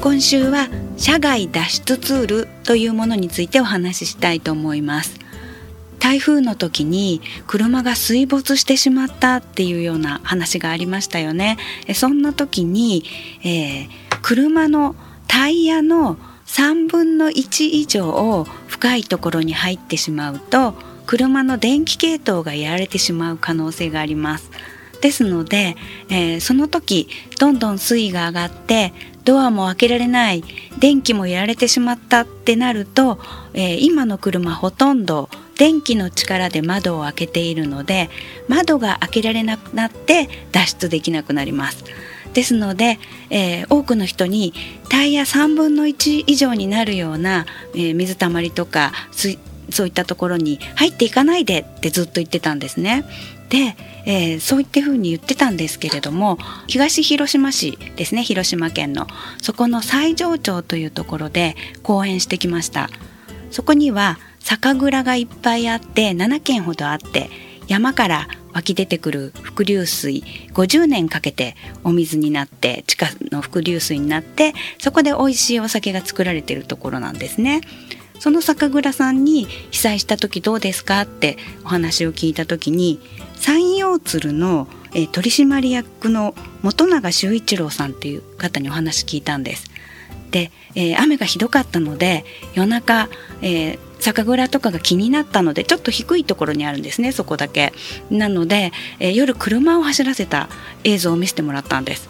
今週は社外脱出ツールというものについてお話ししたいと思います。台風の時に車が水没してしまったっていうような話がありましたよね。そんな時に、えー、車のタイヤの3分の1以上を深いところに入ってしまうと車の電気系統がやられてしまう可能性があります。ですので、えー、その時どんどん水位が上がってドアも開けられない電気もやられてしまったってなると、えー、今の車ほとんど電気の力で窓を開けているので窓が開けられなくなって脱出できなくなります。ですので、えー、多くの人にタイヤ3分の1以上になるような、えー、水たまりとかそういったところに入っていかないでってずっと言ってたんですね。で、えー、そういったふうに言ってたんですけれども東広島市ですね広島県のそこの西条町というところで講演してきましたそこには酒蔵がいっぱいあって7軒ほどあって山から湧き出てくる伏流水50年かけてお水になって地下の伏流水になってそこで美味しいお酒が作られているところなんですね。その酒蔵さんに被災した時どうですかってお話を聞いた時に山陽鶴の、取締役の本永修一郎さんっていう方にお話聞いたんです。で、えー、雨がひどかったので夜中、えー、酒蔵とかが気になったのでちょっと低いところにあるんですねそこだけ。なので、えー、夜車を走らせた映像を見せてもらったんです。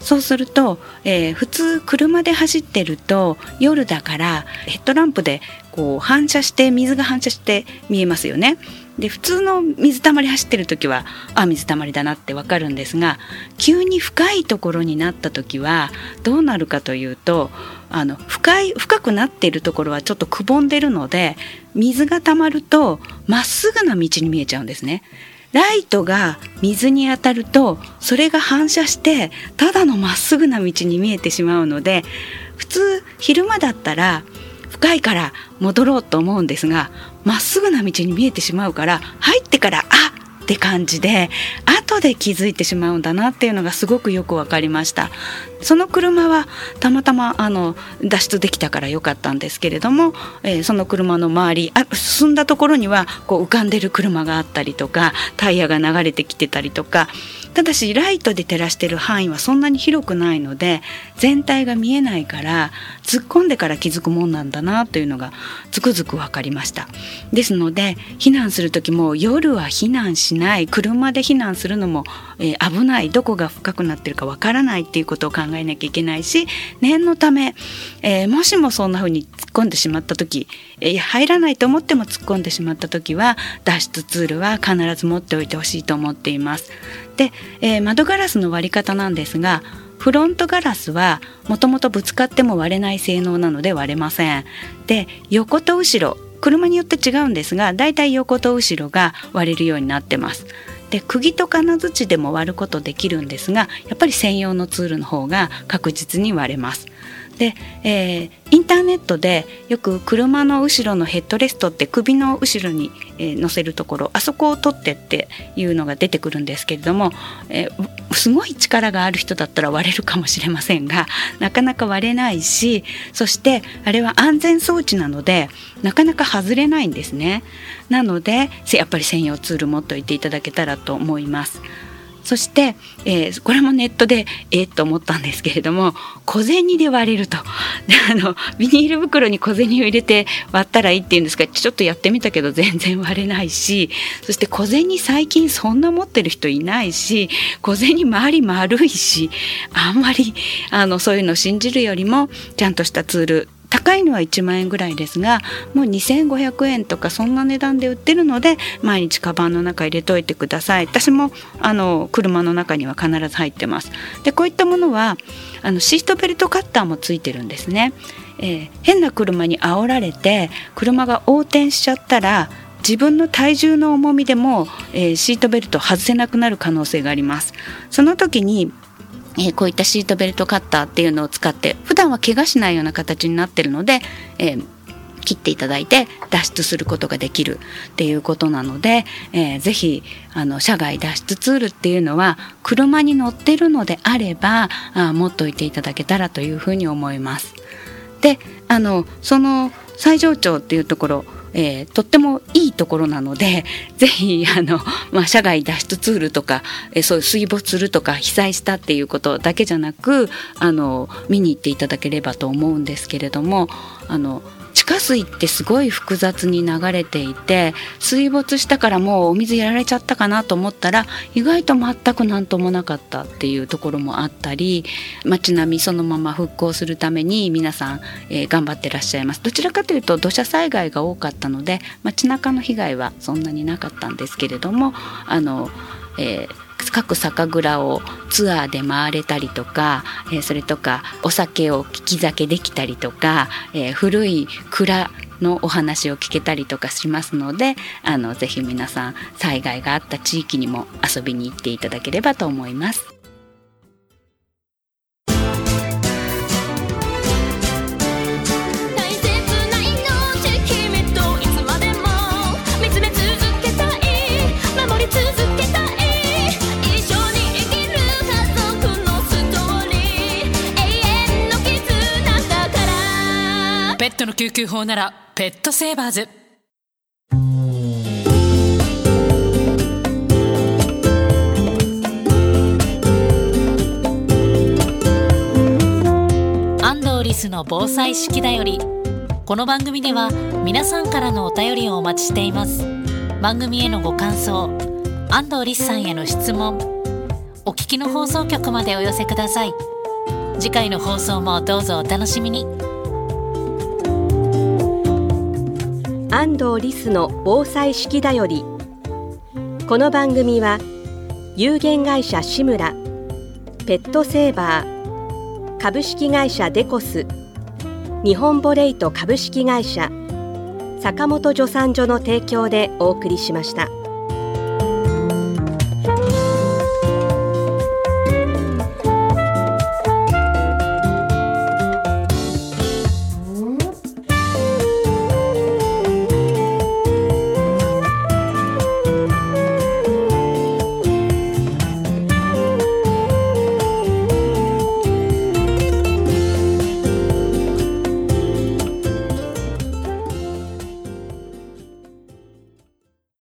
そうすると、えー、普通車で走ってると夜だからヘッドランプでこう反射して水が反射して見えますよね。で普通の水たまり走ってる時はあ水たまりだなってわかるんですが急に深いところになった時はどうなるかというとあの深い深くなっているところはちょっとくぼんでるので水がたまるとまっすぐな道に見えちゃうんですね。ライトが水に当たるとそれが反射してただのまっすぐな道に見えてしまうので普通昼間だったら深いから戻ろうと思うんですがまっすぐな道に見えてしまうから入ってからあって感じで後で気づいてしまうんだなっていうのがすごくよく分かりました。その車はたまたまあの脱出できたから良かったんですけれども、えー、その車の周りあ進んだところにはこう浮かんでる車があったりとかタイヤが流れてきてたりとかただしライトで照らしてる範囲はそんなに広くないので全体が見えないから突っ込んでから気づくもんなんだなというのがつくづく分かりました。ですので避難する時も夜は避難しない。車で避難するのも、えー、危ない。どこが深くなってるか分からないっていうことを考えなきゃいけないし念のため、えー、もしもそんな風に突っ込んでしまった時、えー、入らないと思っても突っ込んでしまった時は脱出ツールは必ず持っておいてほしいと思っています。で、えー、窓ガラスの割り方なんですがフロントガラスはもともとぶつかっても割れない性能なので割れません。で横と後ろ車によって違うんですがだいたい横と後ろが割れるようになってます。で釘と金槌でも割ることできるんですがやっぱり専用のツールの方が確実に割れます。で、えー、インターネットでよく車の後ろのヘッドレストって首の後ろに、えー、乗せるところあそこを取ってっていうのが出てくるんですけれども、えー、すごい力がある人だったら割れるかもしれませんが なかなか割れないしそしてあれは安全装置なのでなかなか外れないんですね。なのでやっぱり専用ツール持っておいていただけたらと思います。そして、えー、これもネットでえー、っと思ったんですけれども小銭で割れると。あのビニール袋に小銭を入れて割ったらいいっていうんですか。ちょっとやってみたけど全然割れないしそして小銭最近そんな持ってる人いないし小銭周り丸いしあんまりあのそういうのを信じるよりもちゃんとしたツール高いのは1万円ぐらいですがもう2500円とかそんな値段で売ってるので毎日カバンの中入れといてください。私もあの車の中には必ず入ってます。でこういったものはあのシートベルトカッターもついてるんですね、えー、変な車に煽られて車が横転しちゃったら自分の体重の重みでも、えー、シートベルト外せなくなる可能性があります。その時にえー、こういったシートベルトカッターっていうのを使って普段は怪我しないような形になってるので、えー、切っていただいて脱出することができるっていうことなので、えー、ぜひあの車外脱出ツールっていうのは車に乗ってるのであればあ持っといていただけたらというふうに思います。であのその最上長っていうところえー、とってもいいところなので ぜひあの、まあ、社外脱出ツールとか、えー、そういう水没するとか被災したっていうことだけじゃなくあの見に行っていただければと思うんですけれどもあの地下水ってすごい複雑に流れていて水没したからもうお水やられちゃったかなと思ったら意外と全く何ともなかったっていうところもあったり街並みそのまま復興するために皆さん、えー、頑張ってらっしゃいます。どちらかというと土砂災害が多かったので街中の被害はそんなになかったんですけれどもあの、えー各酒蔵をツアーで回れたりとか、え、それとかお酒を聞き酒できたりとか、え、古い蔵のお話を聞けたりとかしますのであのぜひ皆さん災害があった地域にも遊びに行っていただければと思います。ットの救急法ならペットセーバーズ。安藤リスの防災式だよりこの番組では皆さんからのお便りをお待ちしています。番組へのご感想安藤リスさんへの質問お聞きの放送局までお寄せください。次回の放送もどうぞお楽しみに。安藤リスの防災式だよりこの番組は有限会社志村ペットセーバー株式会社デコス日本ボレイト株式会社坂本助産所の提供でお送りしました。